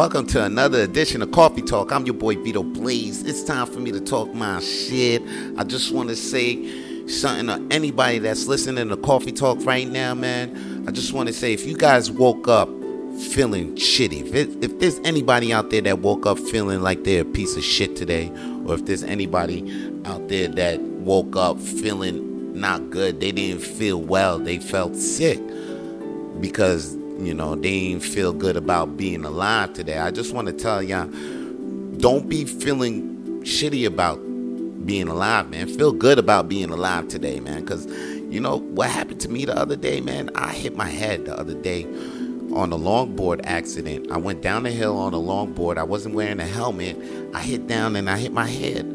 Welcome to another edition of Coffee Tawlk. I'm your boy Vito Blaze. It's time for me to talk my shit. I just want to say something to anybody that's listening to Coffee Tawlk right now, man. I just want to say if you guys woke up feeling shitty, if, it, if there's anybody out there that woke up feeling like they're a piece of shit today, or if there's anybody out there that woke up feeling not good, they didn't feel well, they felt sick because you know they didn't feel good about being alive today. I just want to tell y'all, don't be feeling shitty about being alive, man. Feel good about being alive today, man. Because you know what happened to me the other day, man. I hit my head the other day on a longboard accident. I went down the hill on a longboard. I wasn't wearing a helmet. I hit down and I hit my head.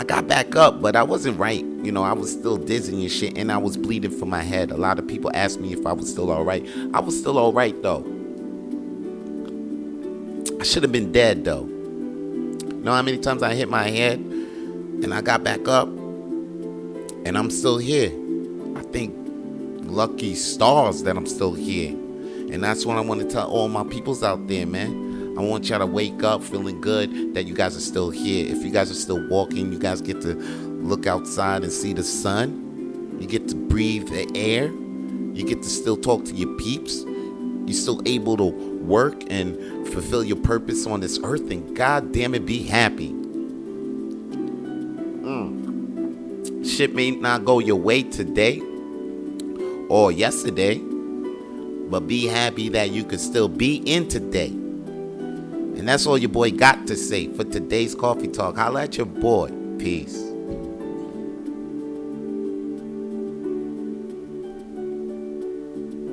I got back up, but I wasn't right. You know, I was still dizzy and shit, and I was bleeding from my head. A lot of people asked me if I was still all right. I was still all right, though. I should have been dead, though. You know how many times I hit my head and I got back up, and I'm still here. I think lucky stars that I'm still here. And that's what I want to tell all my peoples out there, man. I want y'all to wake up feeling good that you guys are still here. If you guys are still walking, you guys get to look outside and see the sun. You get to breathe the air. You get to still talk to your peeps. You're still able to work and fulfill your purpose on this earth. And God damn it, be happy. Mm. Shit may not go your way today or yesterday, but be happy that you could still be in today. And that's all your boy got to say for today's Coffee Tawlk. Holla at your boy. Peace.